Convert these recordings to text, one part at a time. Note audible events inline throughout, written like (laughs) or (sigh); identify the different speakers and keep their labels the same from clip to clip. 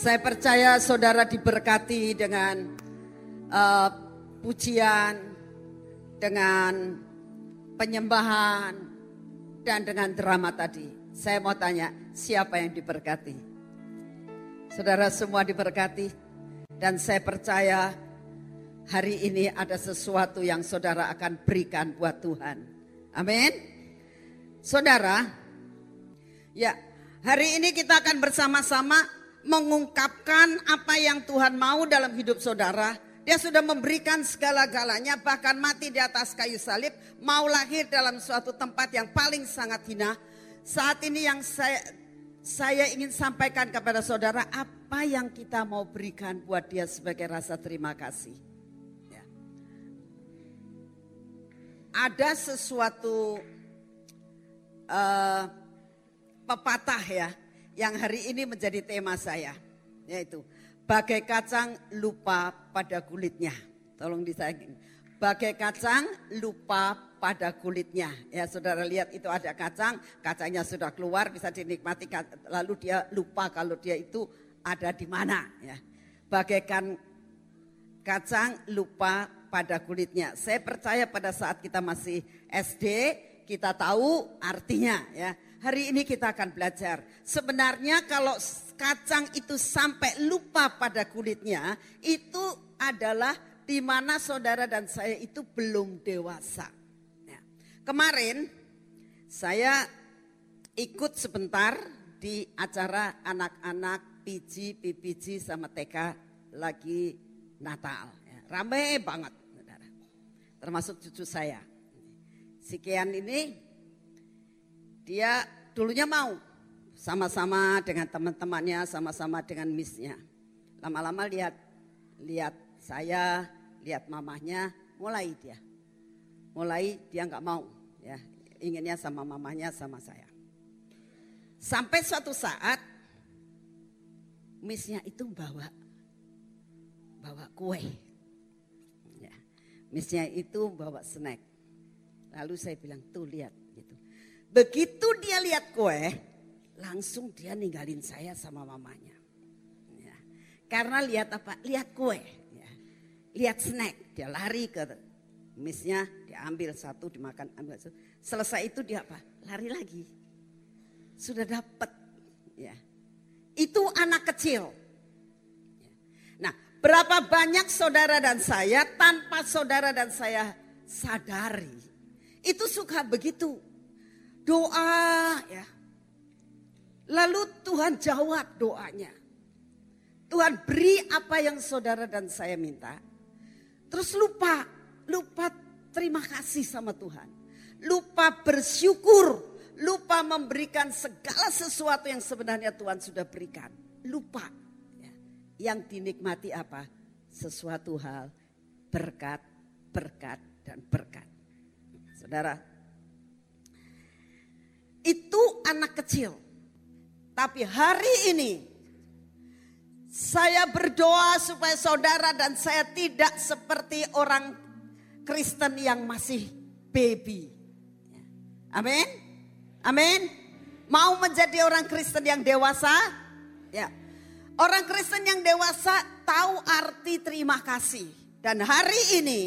Speaker 1: Saya percaya saudara diberkati dengan uh, pujian, dengan penyembahan, dan dengan drama tadi. Saya mau tanya, siapa yang diberkati? Saudara semua diberkati. Dan saya percaya hari ini ada sesuatu yang saudara akan berikan buat Tuhan. Amin. Saudara, ya hari ini kita akan bersama-sama mengungkapkan apa yang Tuhan mau dalam hidup saudara. Dia sudah memberikan segala-galanya bahkan mati di atas kayu salib. Mau lahir dalam suatu tempat yang paling sangat hina. Saat ini yang saya saya ingin sampaikan kepada saudara apa yang kita mau berikan buat dia sebagai rasa terima kasih. Ya. Ada sesuatu uh, pepatah ya yang hari ini menjadi tema saya yaitu bagai kacang lupa pada kulitnya. Tolong disayangin. Bagai kacang lupa pada kulitnya. Ya saudara lihat itu ada kacang, kacangnya sudah keluar bisa dinikmati lalu dia lupa kalau dia itu ada di mana ya. Bagaikan kacang lupa pada kulitnya. Saya percaya pada saat kita masih SD kita tahu artinya ya. Hari ini kita akan belajar. Sebenarnya kalau kacang itu sampai lupa pada kulitnya, itu adalah di mana saudara dan saya itu belum dewasa. Ya. Kemarin saya ikut sebentar di acara anak-anak PG, PPG sama TK lagi Natal. Ya. Ramai banget, saudara. Termasuk cucu saya. Si Kian ini dia dulunya mau sama-sama dengan teman-temannya, sama-sama dengan misnya. Lama-lama lihat lihat saya lihat mamahnya, mulai dia. Mulai dia nggak mau, ya inginnya sama mamahnya sama saya. Sampai suatu saat, misnya itu bawa bawa kue. Ya, itu bawa snack. Lalu saya bilang, tuh lihat. Begitu dia lihat kue, langsung dia ninggalin saya sama mamanya. Ya. Karena lihat apa? Lihat kue lihat snack, dia lari ke misnya, dia ambil satu, dimakan, ambil satu. Selesai itu dia apa? Lari lagi. Sudah dapat. Ya. Itu anak kecil. Ya. Nah, berapa banyak saudara dan saya tanpa saudara dan saya sadari. Itu suka begitu. Doa ya. Lalu Tuhan jawab doanya. Tuhan beri apa yang saudara dan saya minta. Terus lupa, lupa terima kasih sama Tuhan. Lupa bersyukur, lupa memberikan segala sesuatu yang sebenarnya Tuhan sudah berikan. Lupa. Ya. Yang dinikmati apa? Sesuatu hal berkat, berkat, dan berkat. Saudara, itu anak kecil. Tapi hari ini saya berdoa supaya saudara dan saya tidak seperti orang Kristen yang masih baby. Amin. Amin. Mau menjadi orang Kristen yang dewasa? Ya. Orang Kristen yang dewasa tahu arti terima kasih. Dan hari ini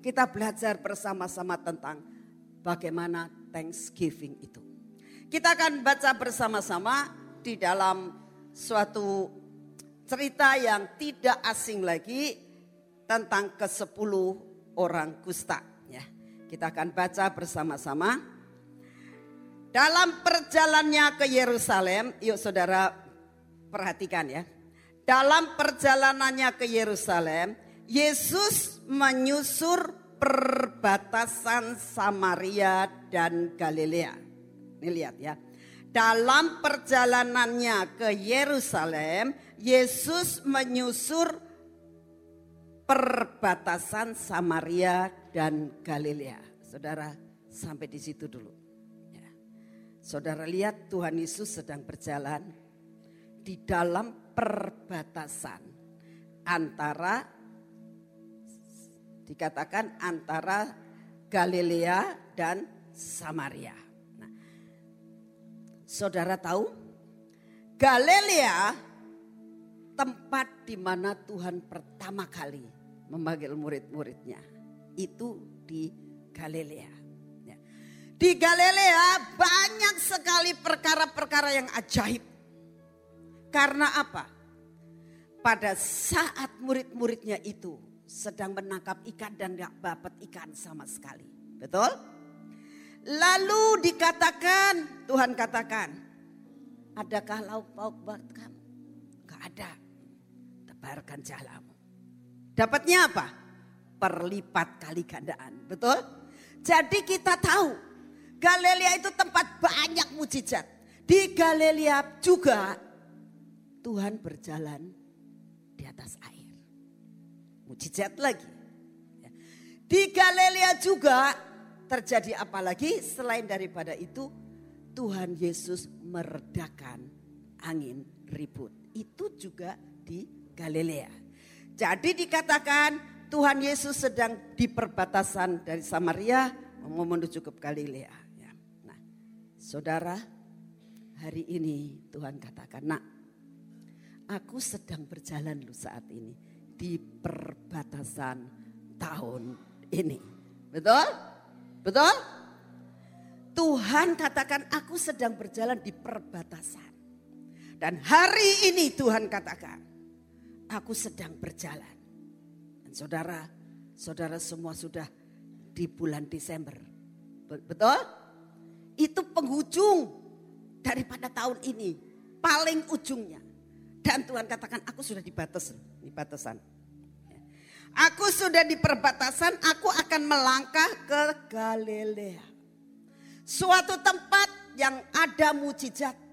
Speaker 1: kita belajar bersama-sama tentang bagaimana Thanksgiving itu. Kita akan baca bersama-sama di dalam suatu cerita yang tidak asing lagi tentang ke sepuluh orang kusta. Ya, kita akan baca bersama-sama. Dalam perjalanannya ke Yerusalem, yuk saudara perhatikan ya. Dalam perjalanannya ke Yerusalem, Yesus menyusur perbatasan Samaria dan Galilea. Lihat ya. Dalam perjalanannya ke Yerusalem, Yesus menyusur perbatasan Samaria dan Galilea. Saudara, sampai di situ dulu. Ya. Saudara lihat Tuhan Yesus sedang berjalan di dalam perbatasan antara dikatakan antara Galilea dan Samaria. Saudara tahu Galilea tempat di mana Tuhan pertama kali memanggil murid-muridnya. Itu di Galilea. Ya. Di Galilea banyak sekali perkara-perkara yang ajaib. Karena apa? Pada saat murid-muridnya itu sedang menangkap ikan dan gak dapat ikan sama sekali. Betul? Lalu dikatakan, Tuhan katakan, adakah lauk pauk buat kamu? Gak ada. Tebarkan jalamu. Dapatnya apa? Perlipat kali gandaan. Betul? Jadi kita tahu Galilea itu tempat banyak mujizat. Di Galilea juga Tuhan berjalan di atas air. Mujizat lagi. Di Galilea juga terjadi apa lagi selain daripada itu Tuhan Yesus meredakan angin ribut. Itu juga di Galilea. Jadi dikatakan Tuhan Yesus sedang di perbatasan dari Samaria mau menuju ke Galilea. Ya. Nah, saudara, hari ini Tuhan katakan, nak, aku sedang berjalan lu saat ini di perbatasan tahun ini. Betul? Betul? Tuhan katakan aku sedang berjalan di perbatasan. Dan hari ini Tuhan katakan, aku sedang berjalan. Dan saudara, saudara semua sudah di bulan Desember. Betul? Itu penghujung daripada tahun ini. Paling ujungnya. Dan Tuhan katakan aku sudah di batas, di batasan. Aku sudah di perbatasan, aku akan melangkah ke Galilea. Suatu tempat yang ada mujizat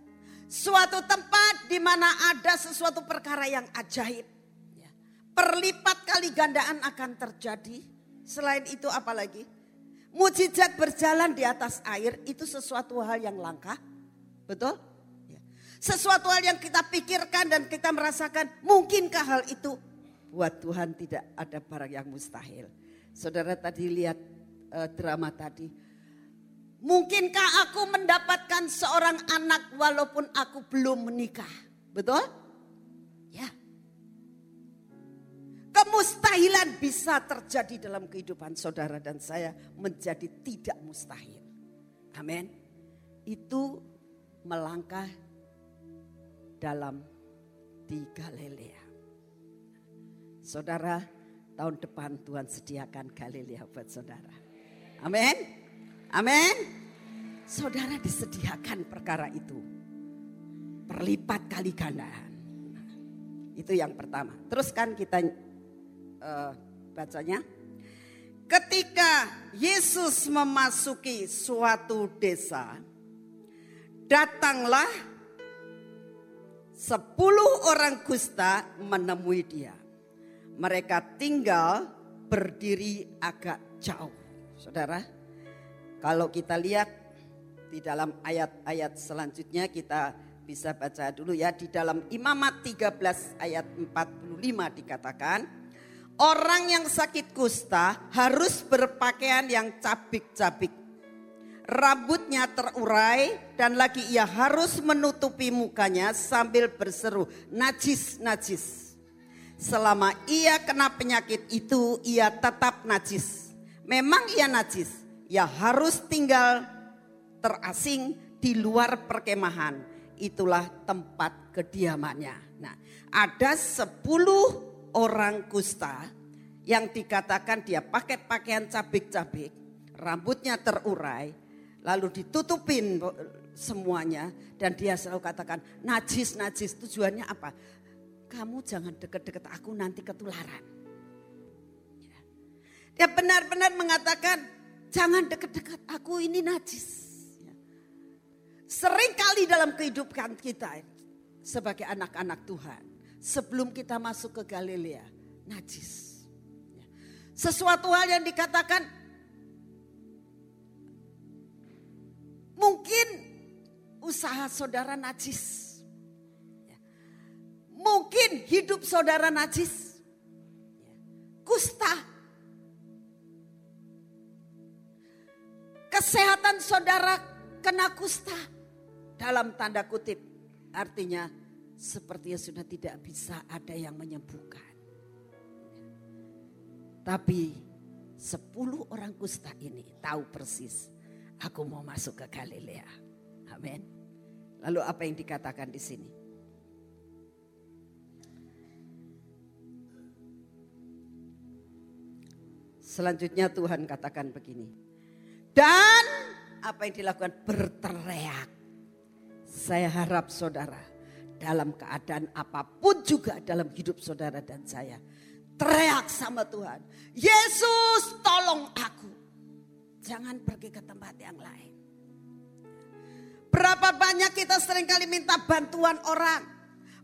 Speaker 1: Suatu tempat di mana ada sesuatu perkara yang ajaib. Ya. Perlipat kali gandaan akan terjadi. Selain itu apalagi? Mujizat berjalan di atas air itu sesuatu hal yang langka. Betul? Ya. Sesuatu hal yang kita pikirkan dan kita merasakan mungkinkah hal itu? Buat Tuhan tidak ada barang yang mustahil. Saudara tadi lihat uh, drama tadi Mungkinkah aku mendapatkan seorang anak walaupun aku belum menikah? Betul? Ya. Kemustahilan bisa terjadi dalam kehidupan saudara dan saya menjadi tidak mustahil. Amin. Itu melangkah dalam di Galilea. Saudara, tahun depan Tuhan sediakan Galilea buat saudara. Amin. Amin. Saudara disediakan perkara itu. Perlipat kali gandaan. Itu yang pertama. Teruskan kita uh, bacanya. Ketika Yesus memasuki suatu desa, datanglah sepuluh orang kusta menemui dia. Mereka tinggal berdiri agak jauh. Saudara, kalau kita lihat di dalam ayat-ayat selanjutnya kita bisa baca dulu ya. Di dalam Imamat 13 ayat 45 dikatakan orang yang sakit kusta harus berpakaian yang cabik-cabik. Rambutnya terurai dan lagi ia harus menutupi mukanya sambil berseru najis najis selama ia kena penyakit itu ia tetap najis memang ia najis ya harus tinggal terasing di luar perkemahan. Itulah tempat kediamannya. Nah, ada sepuluh orang kusta yang dikatakan dia pakai pakaian cabik-cabik, rambutnya terurai, lalu ditutupin semuanya dan dia selalu katakan najis najis tujuannya apa? Kamu jangan deket-deket aku nanti ketularan. Ya. Dia benar-benar mengatakan Jangan dekat-dekat, aku ini najis. Ya. Sering kali dalam kehidupan kita sebagai anak-anak Tuhan. Sebelum kita masuk ke Galilea, najis. Ya. Sesuatu hal yang dikatakan mungkin usaha saudara najis. Hidup saudara najis. Kusta kesehatan saudara kena kusta. Dalam tanda kutip artinya sepertinya sudah tidak bisa ada yang menyembuhkan. Tapi sepuluh orang kusta ini tahu persis aku mau masuk ke Galilea. Amin. Lalu apa yang dikatakan di sini? Selanjutnya Tuhan katakan begini. Dan apa yang dilakukan berteriak. Saya harap saudara dalam keadaan apa pun juga dalam hidup saudara dan saya. Teriak sama Tuhan. Yesus tolong aku. Jangan pergi ke tempat yang lain. Berapa banyak kita sering kali minta bantuan orang.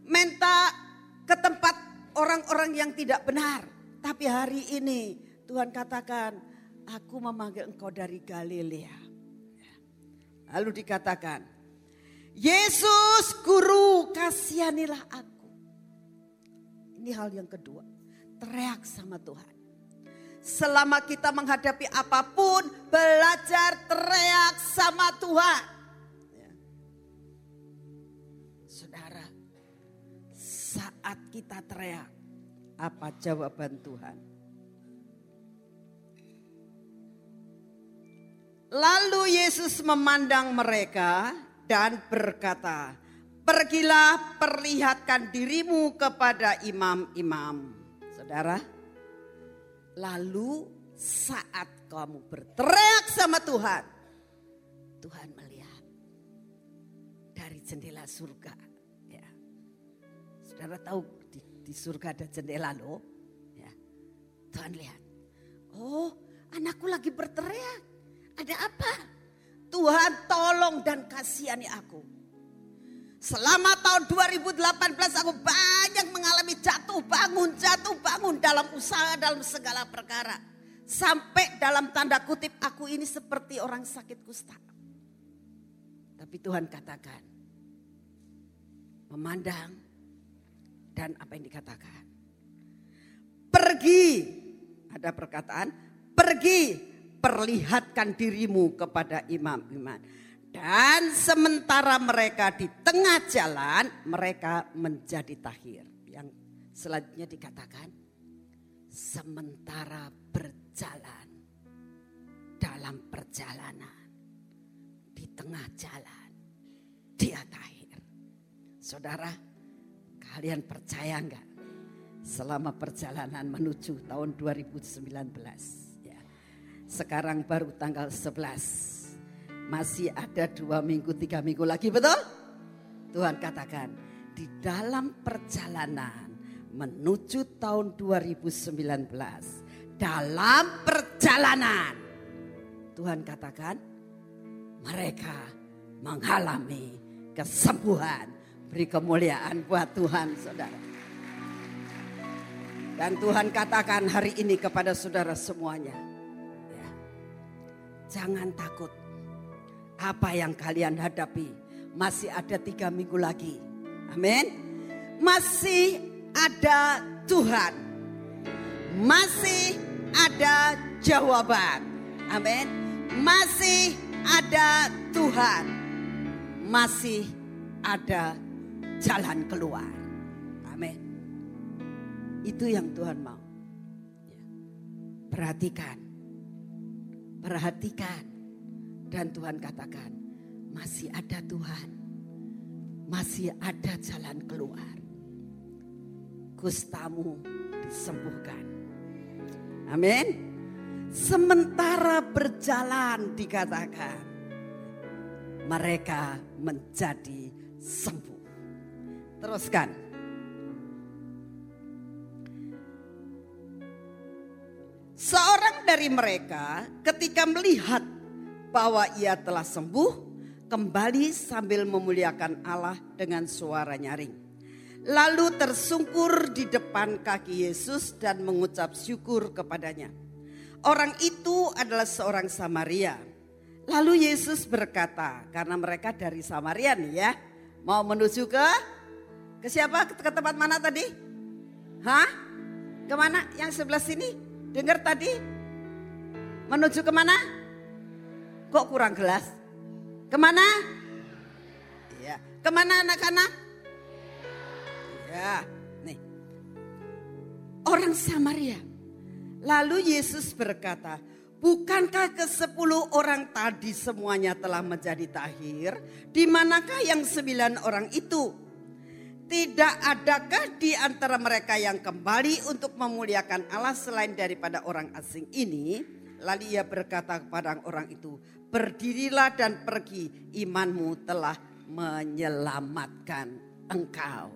Speaker 1: Minta ke tempat orang-orang yang tidak benar. Tapi hari ini Tuhan katakan, aku memanggil engkau dari Galilea. Lalu dikatakan, Yesus guru kasihanilah aku. Ini hal yang kedua. Teriak sama Tuhan. Selama kita menghadapi apa pun, belajar teriak sama Tuhan. Ya. Saudara, saat kita teriak, apa jawaban Tuhan? Lalu Yesus memandang mereka dan berkata, "Pergilah, perlihatkan dirimu kepada imam-imam." Saudara, lalu saat kamu berteriak sama Tuhan, Tuhan melihat dari jendela surga. Ya. Saudara tahu di, di surga ada jendela loh. Ya. Tuhan lihat, oh anakku lagi berteriak. Ada apa? Tuhan tolong dan kasihani aku. Selama tahun 2018 aku banyak mengalami jatuh bangun, jatuh bangun dalam usaha, dalam segala perkara. Sampai dalam tanda kutip aku ini seperti orang sakit kusta. Tapi Tuhan katakan, memandang dan apa yang dikatakan. Pergi, ada perkataan, pergi perlihatkan dirimu kepada imam-imam. Dan sementara mereka di tengah jalan, mereka menjadi tahir. Yang selanjutnya dikatakan, sementara berjalan dalam perjalanan, di tengah jalan, dia tahir. Saudara, kalian percaya enggak? Selama perjalanan menuju tahun 2019 sekarang baru tanggal 11. Masih ada dua minggu, tiga minggu lagi betul? Tuhan katakan di dalam perjalanan menuju tahun 2019. Dalam perjalanan Tuhan katakan mereka mengalami kesembuhan. Beri kemuliaan buat Tuhan saudara. Dan Tuhan katakan hari ini kepada saudara semuanya Jangan takut. Apa yang kalian hadapi masih ada tiga minggu lagi. Amin. Masih ada Tuhan. Masih ada jawaban. Amin. Masih ada Tuhan. Masih ada jalan keluar. Amin. Itu yang Tuhan mau. Ya. Perhatikan Perhatikan. Dan Tuhan katakan, masih ada Tuhan. Masih ada jalan keluar. Kustamu disembuhkan. Amin. Sementara berjalan dikatakan, mereka menjadi sembuh. Teruskan. Dari mereka ketika melihat bahwa ia telah sembuh, kembali sambil memuliakan Allah dengan suara nyaring. Lalu tersungkur di depan kaki Yesus dan mengucap syukur kepadanya. Orang itu adalah seorang Samaria. Lalu Yesus berkata, karena mereka dari Samaria nih ya, mau menuju ke ke siapa? Ke tempat mana tadi? Hah? Ke mana? Yang sebelah sini? Dengar tadi? Menuju ke mana? Kok kurang gelas? Ke mana? Iya. Ke mana anak-anak? Ya, nih. Orang Samaria. Lalu Yesus berkata, Bukankah ke sepuluh orang tadi semuanya telah menjadi tahir? Di manakah yang sembilan orang itu? Tidak adakah di antara mereka yang kembali untuk memuliakan Allah selain daripada orang asing ini? Lalu ia berkata kepada orang itu, berdirilah dan pergi, imanmu telah menyelamatkan engkau.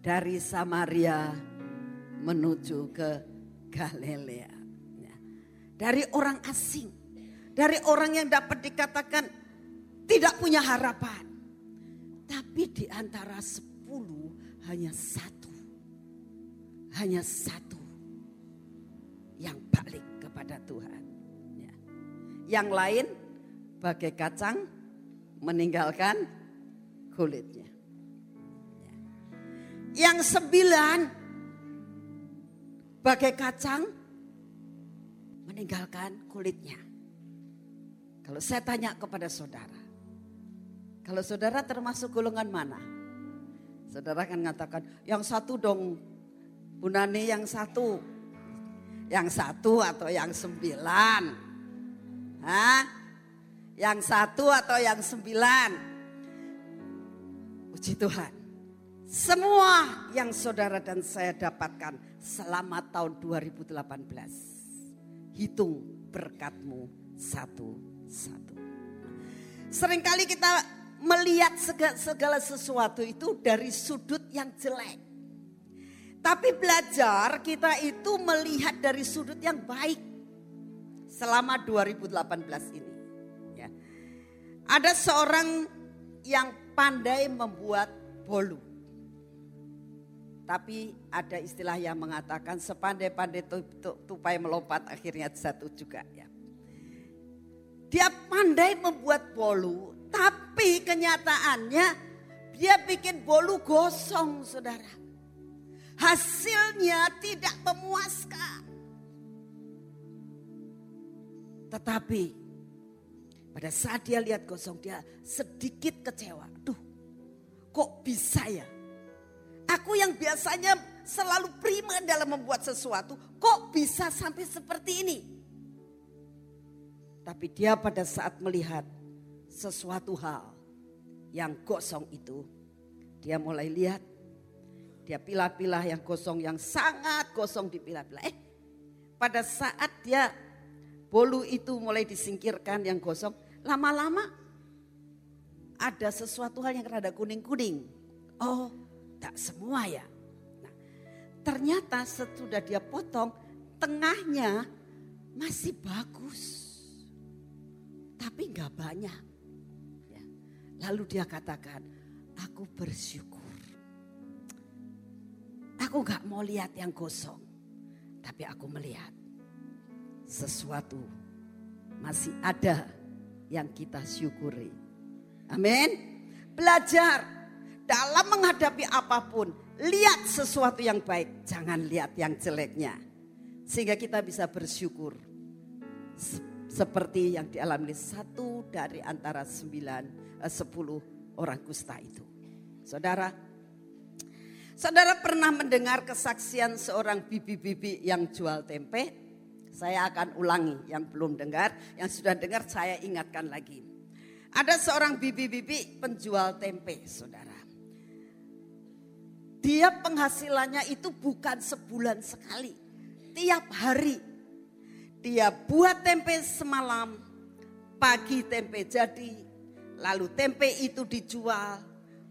Speaker 1: Dari Samaria menuju ke Galilea dari orang asing, dari orang yang dapat dikatakan tidak punya harapan. Tapi di antara sepuluh hanya satu, hanya satu yang balik kepada Tuhan. Ya. Yang lain bagai kacang meninggalkan kulitnya. Ya. Yang sembilan bagai kacang meninggalkan kulitnya. Kalau saya tanya kepada saudara, kalau saudara termasuk golongan mana? Saudara akan mengatakan, yang satu dong, Bu Nani yang satu. Yang satu atau yang sembilan? Hah? Yang satu atau yang sembilan? Puji Tuhan. Semua yang saudara dan saya dapatkan selama tahun 2018 hitung berkatmu satu-satu. Seringkali kita melihat segala, sesuatu itu dari sudut yang jelek. Tapi belajar kita itu melihat dari sudut yang baik selama 2018 ini. Ya. Ada seorang yang pandai membuat bolu. Tapi ada istilah yang mengatakan sepandai-pandai tupai melompat akhirnya jatuh juga ya. Dia pandai membuat bolu, tapi kenyataannya dia bikin bolu gosong saudara. Hasilnya tidak memuaskan. Tetapi pada saat dia lihat gosong dia sedikit kecewa. Duh kok bisa ya Aku yang biasanya selalu prima dalam membuat sesuatu, kok bisa sampai seperti ini? Tapi dia pada saat melihat sesuatu hal yang kosong itu, dia mulai lihat, dia pilah-pilah yang kosong, yang sangat kosong dipilah-pilah. Eh, pada saat dia bolu itu mulai disingkirkan yang kosong, lama-lama ada sesuatu hal yang rada kuning-kuning. Oh, tak semua ya. Nah, ternyata sesudah dia potong, tengahnya masih bagus. Tapi nggak banyak. Ya. Lalu dia katakan, aku bersyukur. Aku nggak mau lihat yang kosong. Tapi aku melihat sesuatu masih ada yang kita syukuri. Amin. Belajar dalam menghadapi apa pun, lihat sesuatu yang baik, jangan lihat yang jeleknya. Sehingga kita bisa bersyukur. Seperti yang dialami satu dari antara sembilan, eh, sepuluh orang kusta itu. Saudara, saudara pernah mendengar kesaksian seorang bibi-bibi yang jual tempe? Saya akan ulangi yang belum dengar, yang sudah dengar saya ingatkan lagi. Ada seorang bibi-bibi penjual tempe, saudara. Dia penghasilannya itu bukan sebulan sekali. Tiap hari. Dia buat tempe semalam. Pagi tempe jadi. Lalu tempe itu dijual.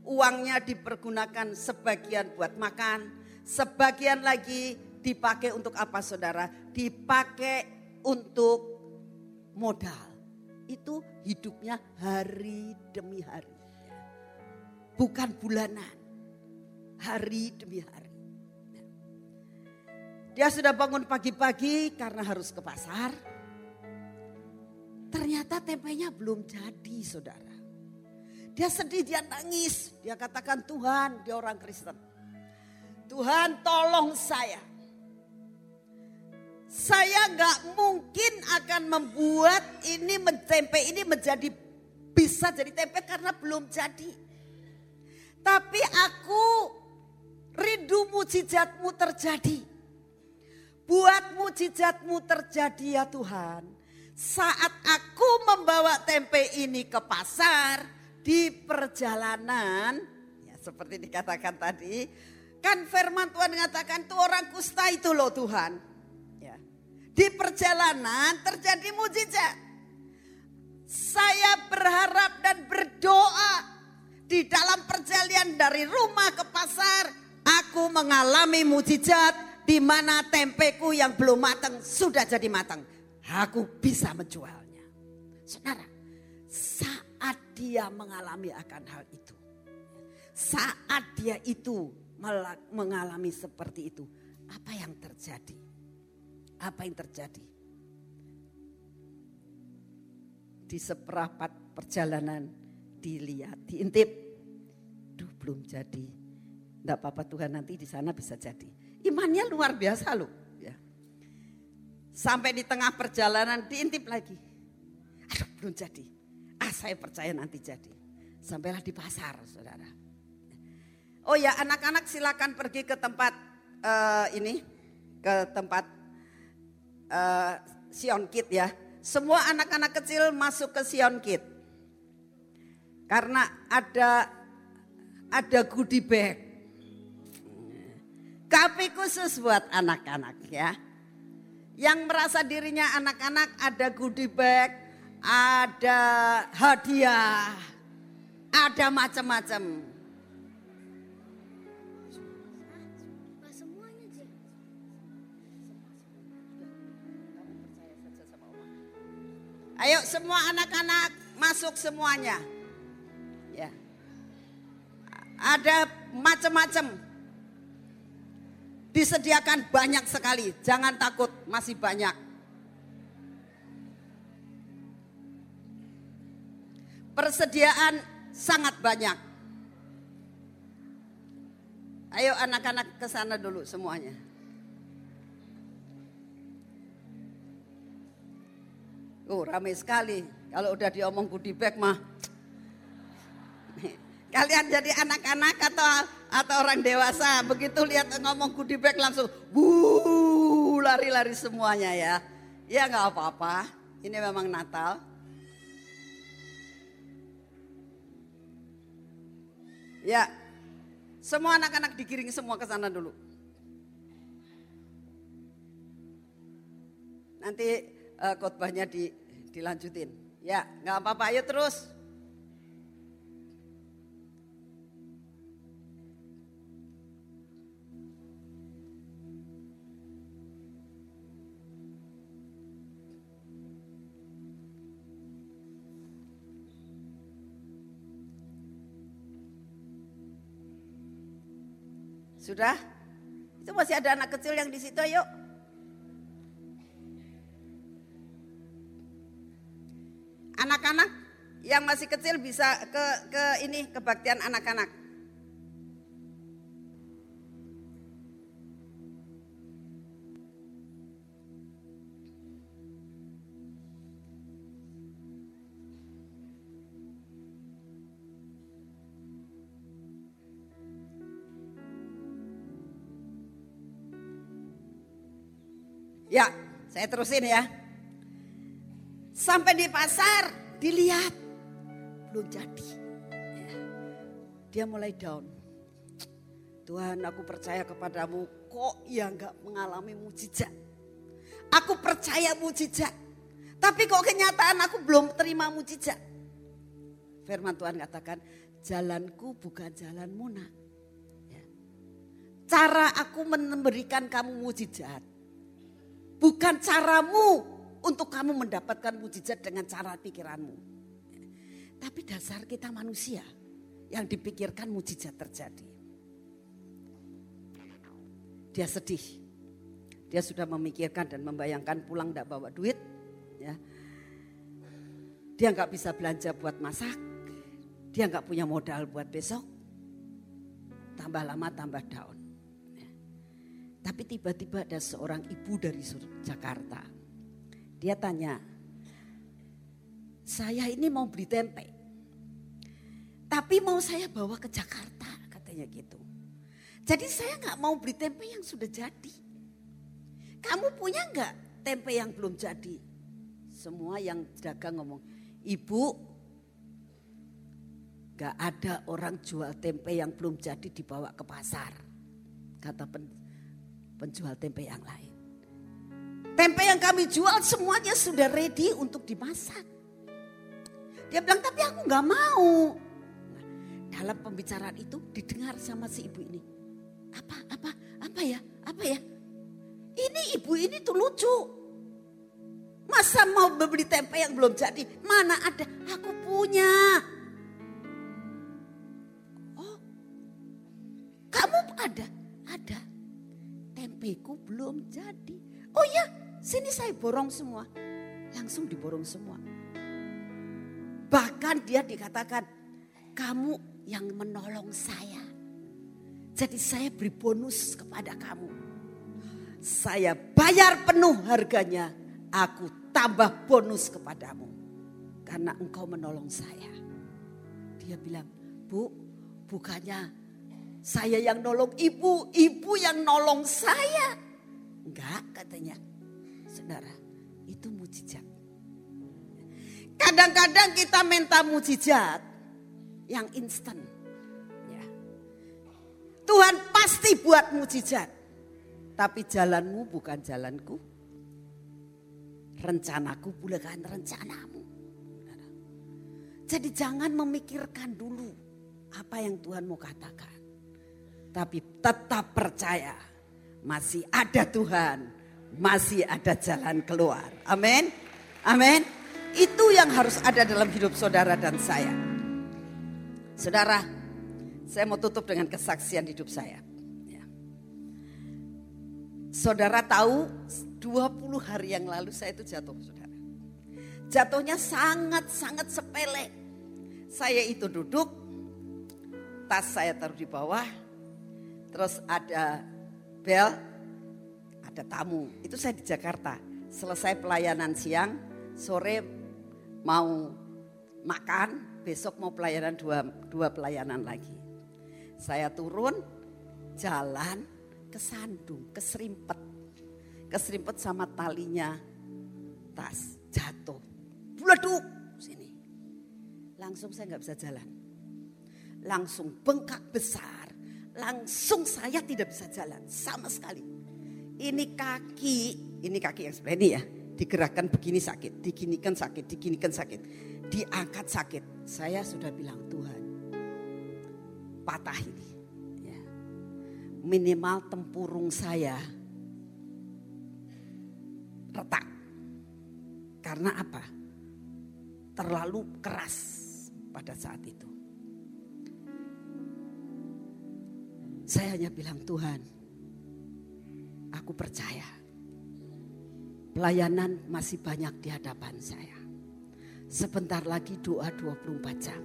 Speaker 1: Uangnya dipergunakan sebagian buat makan. Sebagian lagi dipakai untuk apa saudara? Dipakai untuk modal. Itu hidupnya hari demi hari. Bukan bulanan hari demi hari. Dia sudah bangun pagi-pagi karena harus ke pasar. Ternyata tempenya belum jadi saudara. Dia sedih, dia nangis. Dia katakan Tuhan, dia orang Kristen. Tuhan tolong saya. Saya gak mungkin akan membuat ini tempe ini menjadi bisa jadi tempe karena belum jadi. Tapi aku rindu mujizatmu terjadi. Buat mujizatmu terjadi ya Tuhan. Saat aku membawa tempe ini ke pasar di perjalanan, ya seperti dikatakan tadi, kan firman Tuhan mengatakan tuh orang kusta itu loh Tuhan. Ya. Di perjalanan terjadi mujizat. Saya berharap dan berdoa di dalam perjalanan dari rumah ke pasar, aku mengalami mujizat di mana tempeku yang belum matang sudah jadi matang aku bisa menjualnya. Saudara, saat dia mengalami akan hal itu, saat dia itu mengalami seperti itu, apa yang terjadi? Apa yang terjadi? Di seperapat perjalanan dilihat, diintip, duh belum jadi. Tidak apa-apa Tuhan nanti di sana bisa jadi. Imannya luar biasa loh. Sampai di tengah perjalanan diintip lagi. Aduh belum jadi. Ah saya percaya nanti jadi. Sampailah di pasar saudara. Oh ya anak-anak silakan pergi ke tempat uh, ini. Ke tempat uh, Sion Kit ya. Semua anak-anak kecil masuk ke Sion Kit. Karena ada ada goodie bag. Kapi khusus buat anak-anak ya yang merasa dirinya anak-anak ada goodie bag, ada hadiah, ada macam-macam. Ayo semua anak-anak masuk semuanya. Ya. Ada macam-macam Disediakan banyak sekali, jangan takut, masih banyak. Persediaan sangat banyak. Ayo anak-anak ke sana dulu semuanya. Oh ramai sekali. Kalau udah diomong goodie bag mah. Kalian jadi anak-anak atau atau orang dewasa begitu lihat ngomong goodie bag langsung bu lari-lari semuanya ya. Ya nggak apa-apa. Ini memang Natal. Ya. Semua anak-anak digiring semua ke sana dulu. Nanti uh, khotbahnya di, dilanjutin. Ya, nggak apa-apa. Ayo terus. Sudah? Itu masih ada anak kecil yang di situ, yuk. Anak-anak yang masih kecil bisa ke ke ini kebaktian anak-anak. Ya, saya terusin ya. Sampai di pasar, dilihat. Belum jadi. Ya. Dia mulai down. Tuhan aku percaya kepadamu, kok ya nggak mengalami mujizat. Aku percaya mujizat. Tapi kok kenyataan aku belum terima mujizat. Firman Tuhan katakan, jalanku bukan jalanmu nak. Ya. Cara aku memberikan kamu mujizat Bukan caramu untuk kamu mendapatkan mujizat dengan cara pikiranmu. Tapi dasar kita manusia yang dipikirkan mujizat terjadi. Dia sedih. Dia sudah memikirkan dan membayangkan pulang tidak bawa duit. Ya. Dia nggak bisa belanja buat masak. Dia nggak punya modal buat besok. Tambah lama tambah down. Tapi tiba-tiba ada seorang ibu dari Jakarta. Dia tanya, saya ini mau beli tempe. Tapi mau saya bawa ke Jakarta. katanya gitu. Jadi saya nggak mau beli tempe yang sudah jadi. Kamu punya nggak tempe yang belum jadi? Semua yang dagang ngomong, ibu gak ada orang jual tempe yang belum jadi dibawa ke pasar. Kata pen, penjual tempe yang lain. Tempe yang kami jual semuanya sudah ready untuk dimasak. Dia bilang, tapi aku gak mau. Nah, dalam pembicaraan itu didengar sama si ibu ini. Apa, apa, apa ya, apa ya. Ini ibu ini tuh lucu. Masa mau beli tempe yang belum jadi? Mana ada? Aku punya. Oh, kamu? Ada. Tempeku belum jadi. Oh ya, sini saya borong semua. Langsung diborong semua. Bahkan dia dikatakan, kamu yang menolong saya. Jadi saya beri bonus kepada kamu. Saya bayar penuh harganya. Aku tambah bonus kepadamu. Karena engkau menolong saya. Dia bilang, bu bukannya saya yang nolong ibu, ibu yang nolong saya. Enggak katanya. Saudara, itu mujizat. Kadang-kadang kita minta mujizat yang instan. Ya. Tuhan pasti buat mujizat. Tapi jalanmu bukan jalanku. Rencanaku bukan rencanamu. Jadi jangan memikirkan dulu apa yang Tuhan mau katakan. Tapi tetap percaya masih ada Tuhan, masih ada jalan keluar. Amin. Amin. Itu yang harus ada dalam hidup saudara dan saya. Saudara, saya mau tutup dengan kesaksian hidup saya. Ya. Saudara tahu 20 hari yang lalu saya itu jatuh saudara. Jatuhnya sangat-sangat sepele. Saya itu duduk, tas saya taruh di bawah, terus ada bel, ada tamu. Itu saya di Jakarta. Selesai pelayanan siang, sore mau makan, besok mau pelayanan dua, dua pelayanan lagi. Saya turun, jalan, kesandung, keserimpet. Keserimpet sama talinya tas, jatuh. Buleduk sini. Langsung saya nggak bisa jalan. Langsung bengkak besar. Langsung saya tidak bisa jalan sama sekali. Ini kaki, ini kaki yang sebelah ini ya digerakkan begini sakit, diginikan sakit, diginikan sakit, diangkat sakit. Saya sudah bilang Tuhan, patah ini. Ya. Minimal tempurung saya retak. Karena apa? Terlalu keras pada saat itu. Saya hanya bilang Tuhan, aku percaya Pelayanan masih banyak di hadapan saya. Sebentar lagi doa 24 jam.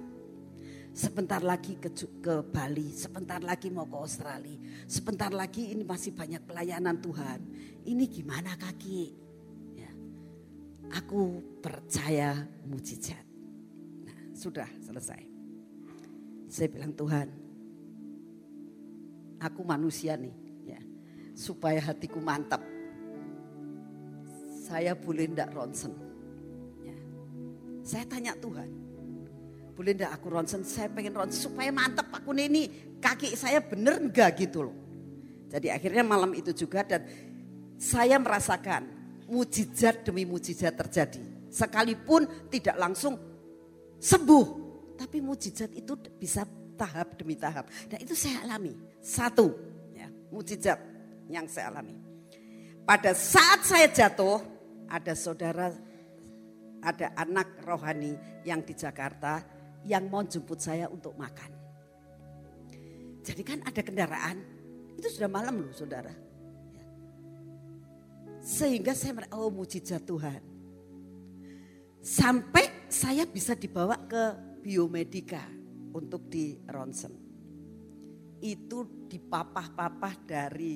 Speaker 1: Sebentar lagi ke, ke Bali, sebentar lagi mau ke Australia. Sebentar lagi ini masih banyak pelayanan Tuhan. Ini gimana kaki? Ya. Aku percaya mujizat. Nah, sudah selesai. Saya bilang Tuhan, aku manusia nih, ya, supaya hatiku mantap saya boleh ndak ronsen? Ya. Saya tanya Tuhan, boleh ndak aku ronsen? Saya pengen ronsen supaya mantap aku ini kaki saya bener enggak gitu loh. Jadi akhirnya malam itu juga dan saya merasakan mujizat demi mujizat terjadi. Sekalipun tidak langsung sembuh, tapi mujizat itu bisa tahap demi tahap. Dan itu saya alami. Satu, ya, mujizat yang saya alami. Pada saat saya jatuh, ada saudara, ada anak rohani yang di Jakarta yang mau jemput saya untuk makan. Jadi kan ada kendaraan, itu sudah malam loh saudara. Ya. Sehingga saya oh mujizat Tuhan. Sampai saya bisa dibawa ke biomedika untuk di ronsen. Itu dipapah-papah dari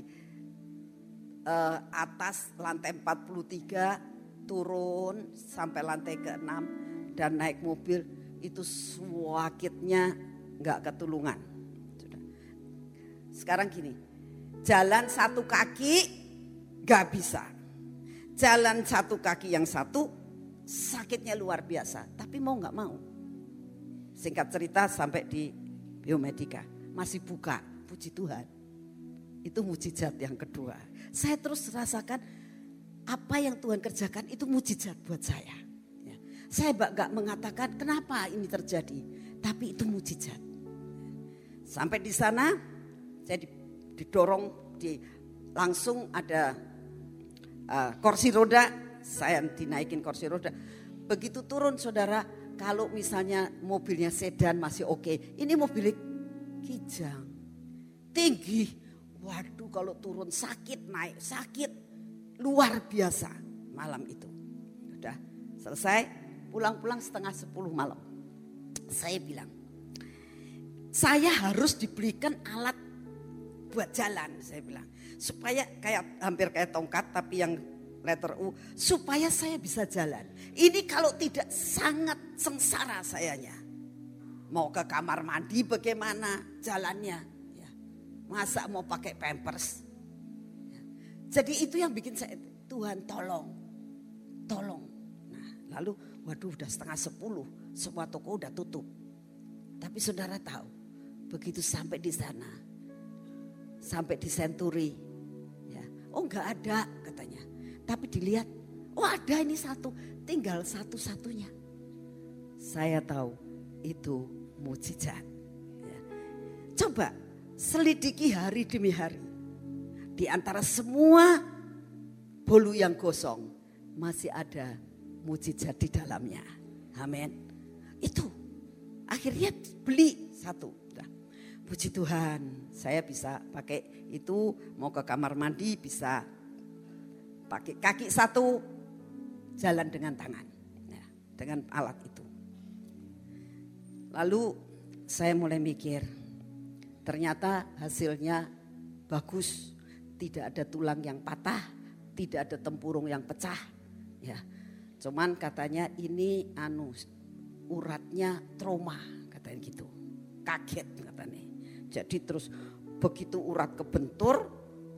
Speaker 1: uh, atas lantai 43 turun sampai lantai ke-6 dan naik mobil itu suakitnya nggak ketulungan. Sekarang gini, jalan satu kaki gak bisa. Jalan satu kaki yang satu sakitnya luar biasa. Tapi mau gak mau. Singkat cerita sampai di biomedika. Masih buka, puji Tuhan. Itu mujizat yang kedua. Saya terus rasakan apa yang Tuhan kerjakan itu mujizat buat saya. Ya. Saya gak mengatakan kenapa ini terjadi. Tapi itu mujizat. Sampai di sana saya didorong di langsung ada uh, kursi roda, saya dinaikin kursi roda. Begitu turun saudara, kalau misalnya mobilnya sedan masih oke, okay. ini mobil kijang, tinggi. Waduh kalau turun sakit naik sakit luar biasa malam itu. Sudah selesai pulang-pulang setengah sepuluh malam. Saya bilang, saya harus dibelikan alat buat jalan saya bilang. Supaya kayak hampir kayak tongkat tapi yang letter U. Supaya saya bisa jalan. Ini kalau tidak sangat sengsara sayanya. Mau ke kamar mandi bagaimana jalannya. Ya. Masa mau pakai pampers. Ya. Jadi itu yang bikin saya, Tuhan tolong. Tolong. Nah lalu waduh udah setengah sepuluh. Semua toko udah tutup. Tapi saudara tahu Begitu sampai di sana, sampai di Senturi, ya, oh nggak ada katanya. Tapi dilihat, oh ada ini satu, tinggal satu-satunya. Saya tahu itu mujizat. Ya. Coba selidiki hari demi hari. Di antara semua bolu yang gosong masih ada mujizat di dalamnya. Amin. Itu akhirnya beli satu. Puji Tuhan, saya bisa pakai itu mau ke kamar mandi bisa pakai kaki satu jalan dengan tangan, ya, dengan alat itu. Lalu saya mulai mikir, ternyata hasilnya bagus, tidak ada tulang yang patah, tidak ada tempurung yang pecah, ya. Cuman katanya ini anu uratnya trauma katanya gitu, kaget katanya. Jadi terus begitu urat kebentur,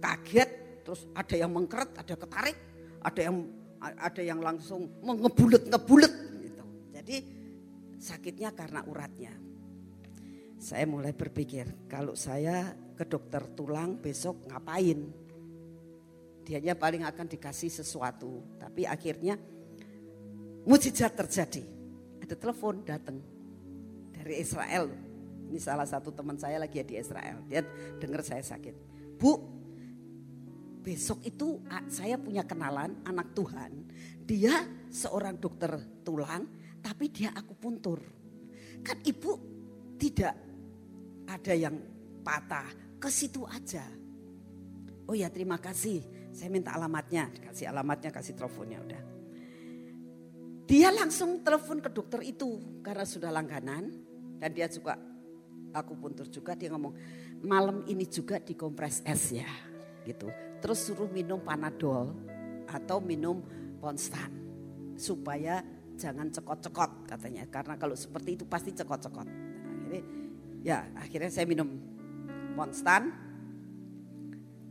Speaker 1: kaget, terus ada yang mengkeret, ada ketarik, ada yang ada yang langsung mengebulet-ngebulet gitu. Jadi sakitnya karena uratnya. Saya mulai berpikir kalau saya ke dokter tulang besok ngapain? Dianya paling akan dikasih sesuatu, tapi akhirnya mujizat terjadi. Ada telepon datang dari Israel ini salah satu teman saya lagi di Israel. Dia dengar saya sakit. Bu, besok itu saya punya kenalan anak Tuhan. Dia seorang dokter tulang, tapi dia aku puntur. Kan ibu tidak ada yang patah, ke situ aja. Oh ya terima kasih, saya minta alamatnya, kasih alamatnya, kasih teleponnya udah. Dia langsung telepon ke dokter itu karena sudah langganan dan dia juga aku puntur juga dia ngomong malam ini juga dikompres es ya gitu. Terus suruh minum panadol atau minum ponstan supaya jangan cekot-cekot katanya karena kalau seperti itu pasti cekot-cekot. Akhirnya ya akhirnya saya minum ponstan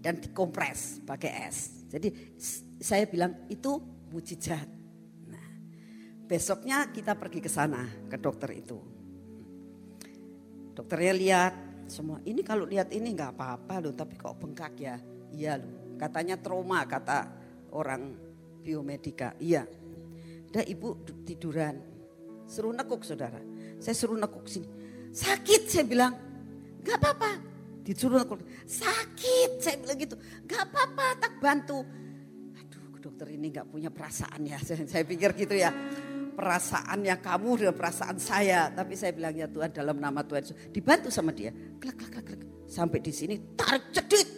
Speaker 1: dan dikompres pakai es. Jadi saya bilang itu mujizat. Nah, besoknya kita pergi ke sana ke dokter itu Dokternya lihat semua. Ini kalau lihat ini nggak apa-apa loh, tapi kok bengkak ya? Iya loh. Katanya trauma kata orang biomedika. Iya. Udah ibu tiduran. Suruh nekuk saudara. Saya suruh nekuk sini. Sakit saya bilang. Gak apa-apa. Disuruh nekuk. Sakit saya bilang gitu. Gak apa-apa tak bantu. Aduh dokter ini gak punya perasaan ya. (laughs) Saya, saya pikir gitu ya perasaannya kamu dengan perasaan saya. Tapi saya bilang ya Tuhan dalam nama Tuhan. Dibantu sama dia. Klak, klak, klak, klak. Sampai di sini tarik cedit.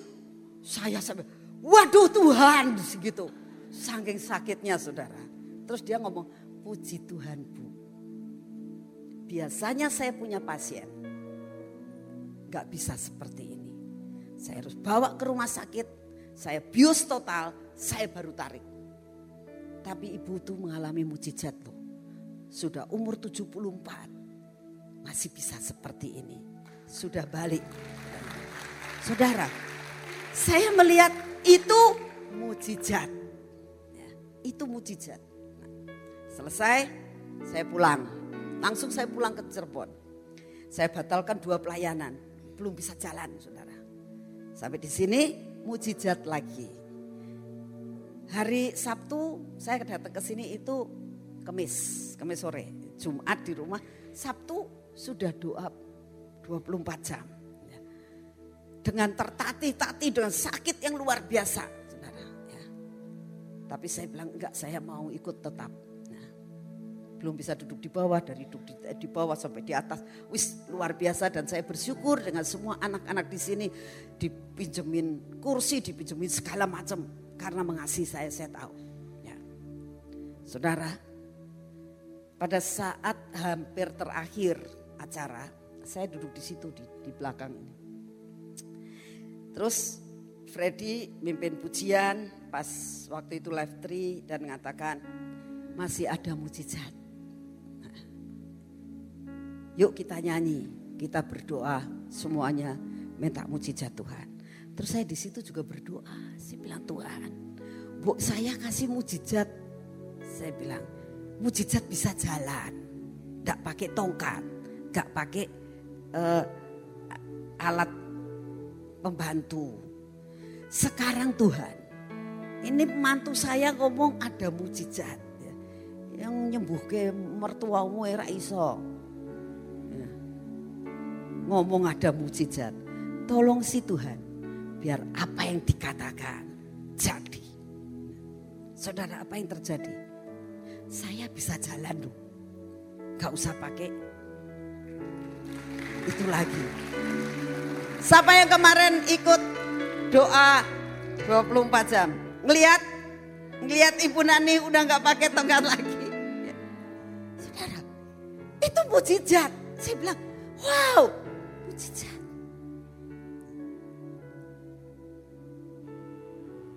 Speaker 1: Saya sampai waduh Tuhan segitu. Saking sakitnya saudara. Terus dia ngomong puji Tuhan bu. Biasanya saya punya pasien. Gak bisa seperti ini. Saya harus bawa ke rumah sakit. Saya bius total. Saya baru tarik. Tapi ibu tuh mengalami mujizat loh sudah umur 74 masih bisa seperti ini. Sudah balik. Saudara, saya melihat itu mujizat. Ya, itu mujizat. Nah, selesai, saya pulang. Langsung saya pulang ke Cirebon. Saya batalkan dua pelayanan. Belum bisa jalan, saudara. Sampai di sini, mujizat lagi. Hari Sabtu saya datang ke sini itu Kemis, Kemis sore. Jumat di rumah, Sabtu sudah doa 24 jam dengan tertatih-tatih dengan sakit yang luar biasa, saudara. Ya. Tapi saya bilang enggak, saya mau ikut tetap. Nah, belum bisa duduk di bawah, dari duduk di, di bawah sampai di atas, wis luar biasa dan saya bersyukur dengan semua anak-anak di sini dipinjemin kursi, dipinjemin segala macam karena mengasihi saya, saya tahu. Ya. Saudara, pada saat hampir terakhir acara, saya duduk di situ di, di belakang ini Terus Freddy mimpin pujian pas waktu itu live tree dan mengatakan masih ada mujizat. Yuk kita nyanyi, kita berdoa semuanya minta mujizat Tuhan. Terus saya di situ juga berdoa, saya bilang Tuhan, bu saya kasih mujizat. Saya bilang mujizat bisa jalan, tidak pakai tongkat, tidak pakai uh, alat pembantu. Sekarang Tuhan, ini mantu saya ngomong ada mujizat. Ya. Yang nyembuh ke mertuamu era iso. Ya. Ngomong ada mujizat. Tolong si Tuhan, biar apa yang dikatakan jadi. Saudara apa yang terjadi? Saya bisa jalan loh. Gak usah pakai itu lagi. Siapa yang kemarin ikut doa 24 jam? Ngeliat? Ngeliat Ibu Nani udah nggak pakai tongkat lagi. Saudara, itu mujizat. Saya bilang, wow, mujizat.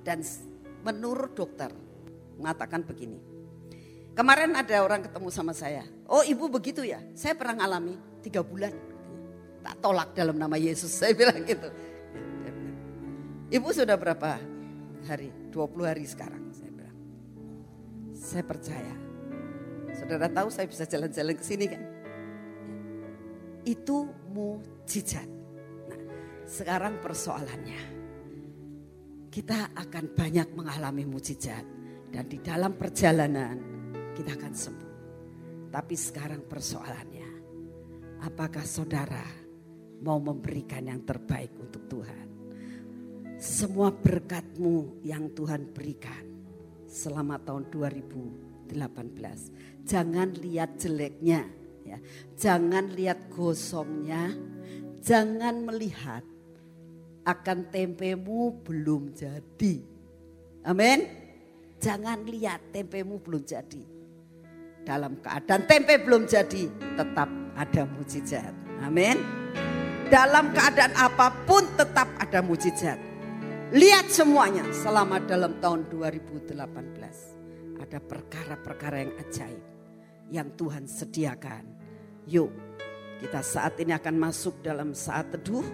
Speaker 1: Dan menurut dokter mengatakan begini. Kemarin ada orang ketemu sama saya. Oh ibu begitu ya? Saya pernah ngalami tiga bulan tak tolak dalam nama Yesus. Saya bilang gitu. Ibu sudah berapa hari? 20 hari sekarang. Saya bilang. Saya percaya. Saudara tahu saya bisa jalan-jalan ke sini kan? Itu mujizat. Nah, sekarang persoalannya. Kita akan banyak mengalami mujizat. Dan di dalam perjalanan kita akan sembuh. Tapi sekarang persoalannya. Apakah saudara mau memberikan yang terbaik untuk Tuhan. Semua berkatmu yang Tuhan berikan selama tahun 2018. Jangan lihat jeleknya, ya. Jangan lihat gosongnya, jangan melihat akan tempemu belum jadi. Amin. Jangan lihat tempemu belum jadi. Dalam keadaan tempe belum jadi, tetap ada mujizat. Amin. Dalam keadaan apa pun tetap ada mujizat. Lihat semuanya selama dalam tahun 2018. Ada perkara-perkara yang ajaib yang Tuhan sediakan. Yuk kita saat ini akan masuk dalam saat teduh.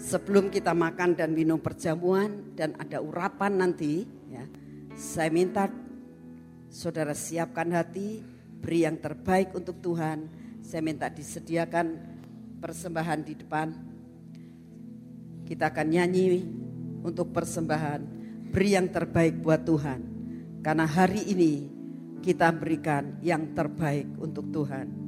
Speaker 1: Sebelum kita makan dan minum perjamuan dan ada urapan nanti. ya Saya minta saudara siapkan hati, beri yang terbaik untuk Tuhan. Saya minta disediakan persembahan di depan. Kita akan nyanyi untuk persembahan. Beri yang terbaik buat Tuhan. Karena hari ini kita berikan yang terbaik untuk Tuhan.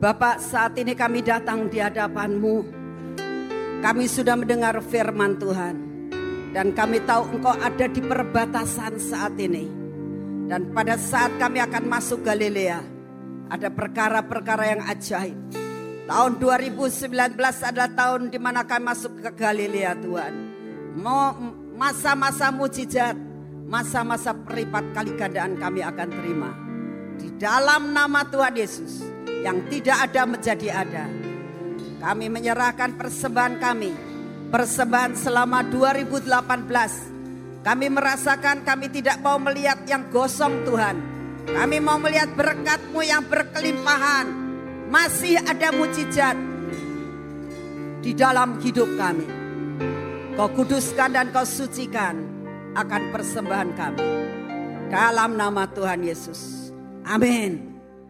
Speaker 1: Bapak saat ini kami datang di hadapanmu kami sudah mendengar firman Tuhan. Dan kami tahu engkau ada di perbatasan saat ini. Dan pada saat kami akan masuk Galilea. Ada perkara-perkara yang ajaib. Tahun 2019 adalah tahun di mana kami masuk ke Galilea Tuhan. Masa-masa mujizat. Masa-masa peripat kali gandaan kami akan terima. Di dalam nama Tuhan Yesus. Yang tidak ada menjadi ada kami menyerahkan persembahan kami persembahan selama 2018. Kami merasakan kami tidak mau melihat yang gosong Tuhan. Kami mau melihat berkatmu yang berkelimpahan. Masih ada mujizat di dalam hidup kami. Kau kuduskan dan kau sucikan akan persembahan kami. Dalam nama Tuhan Yesus. Amin.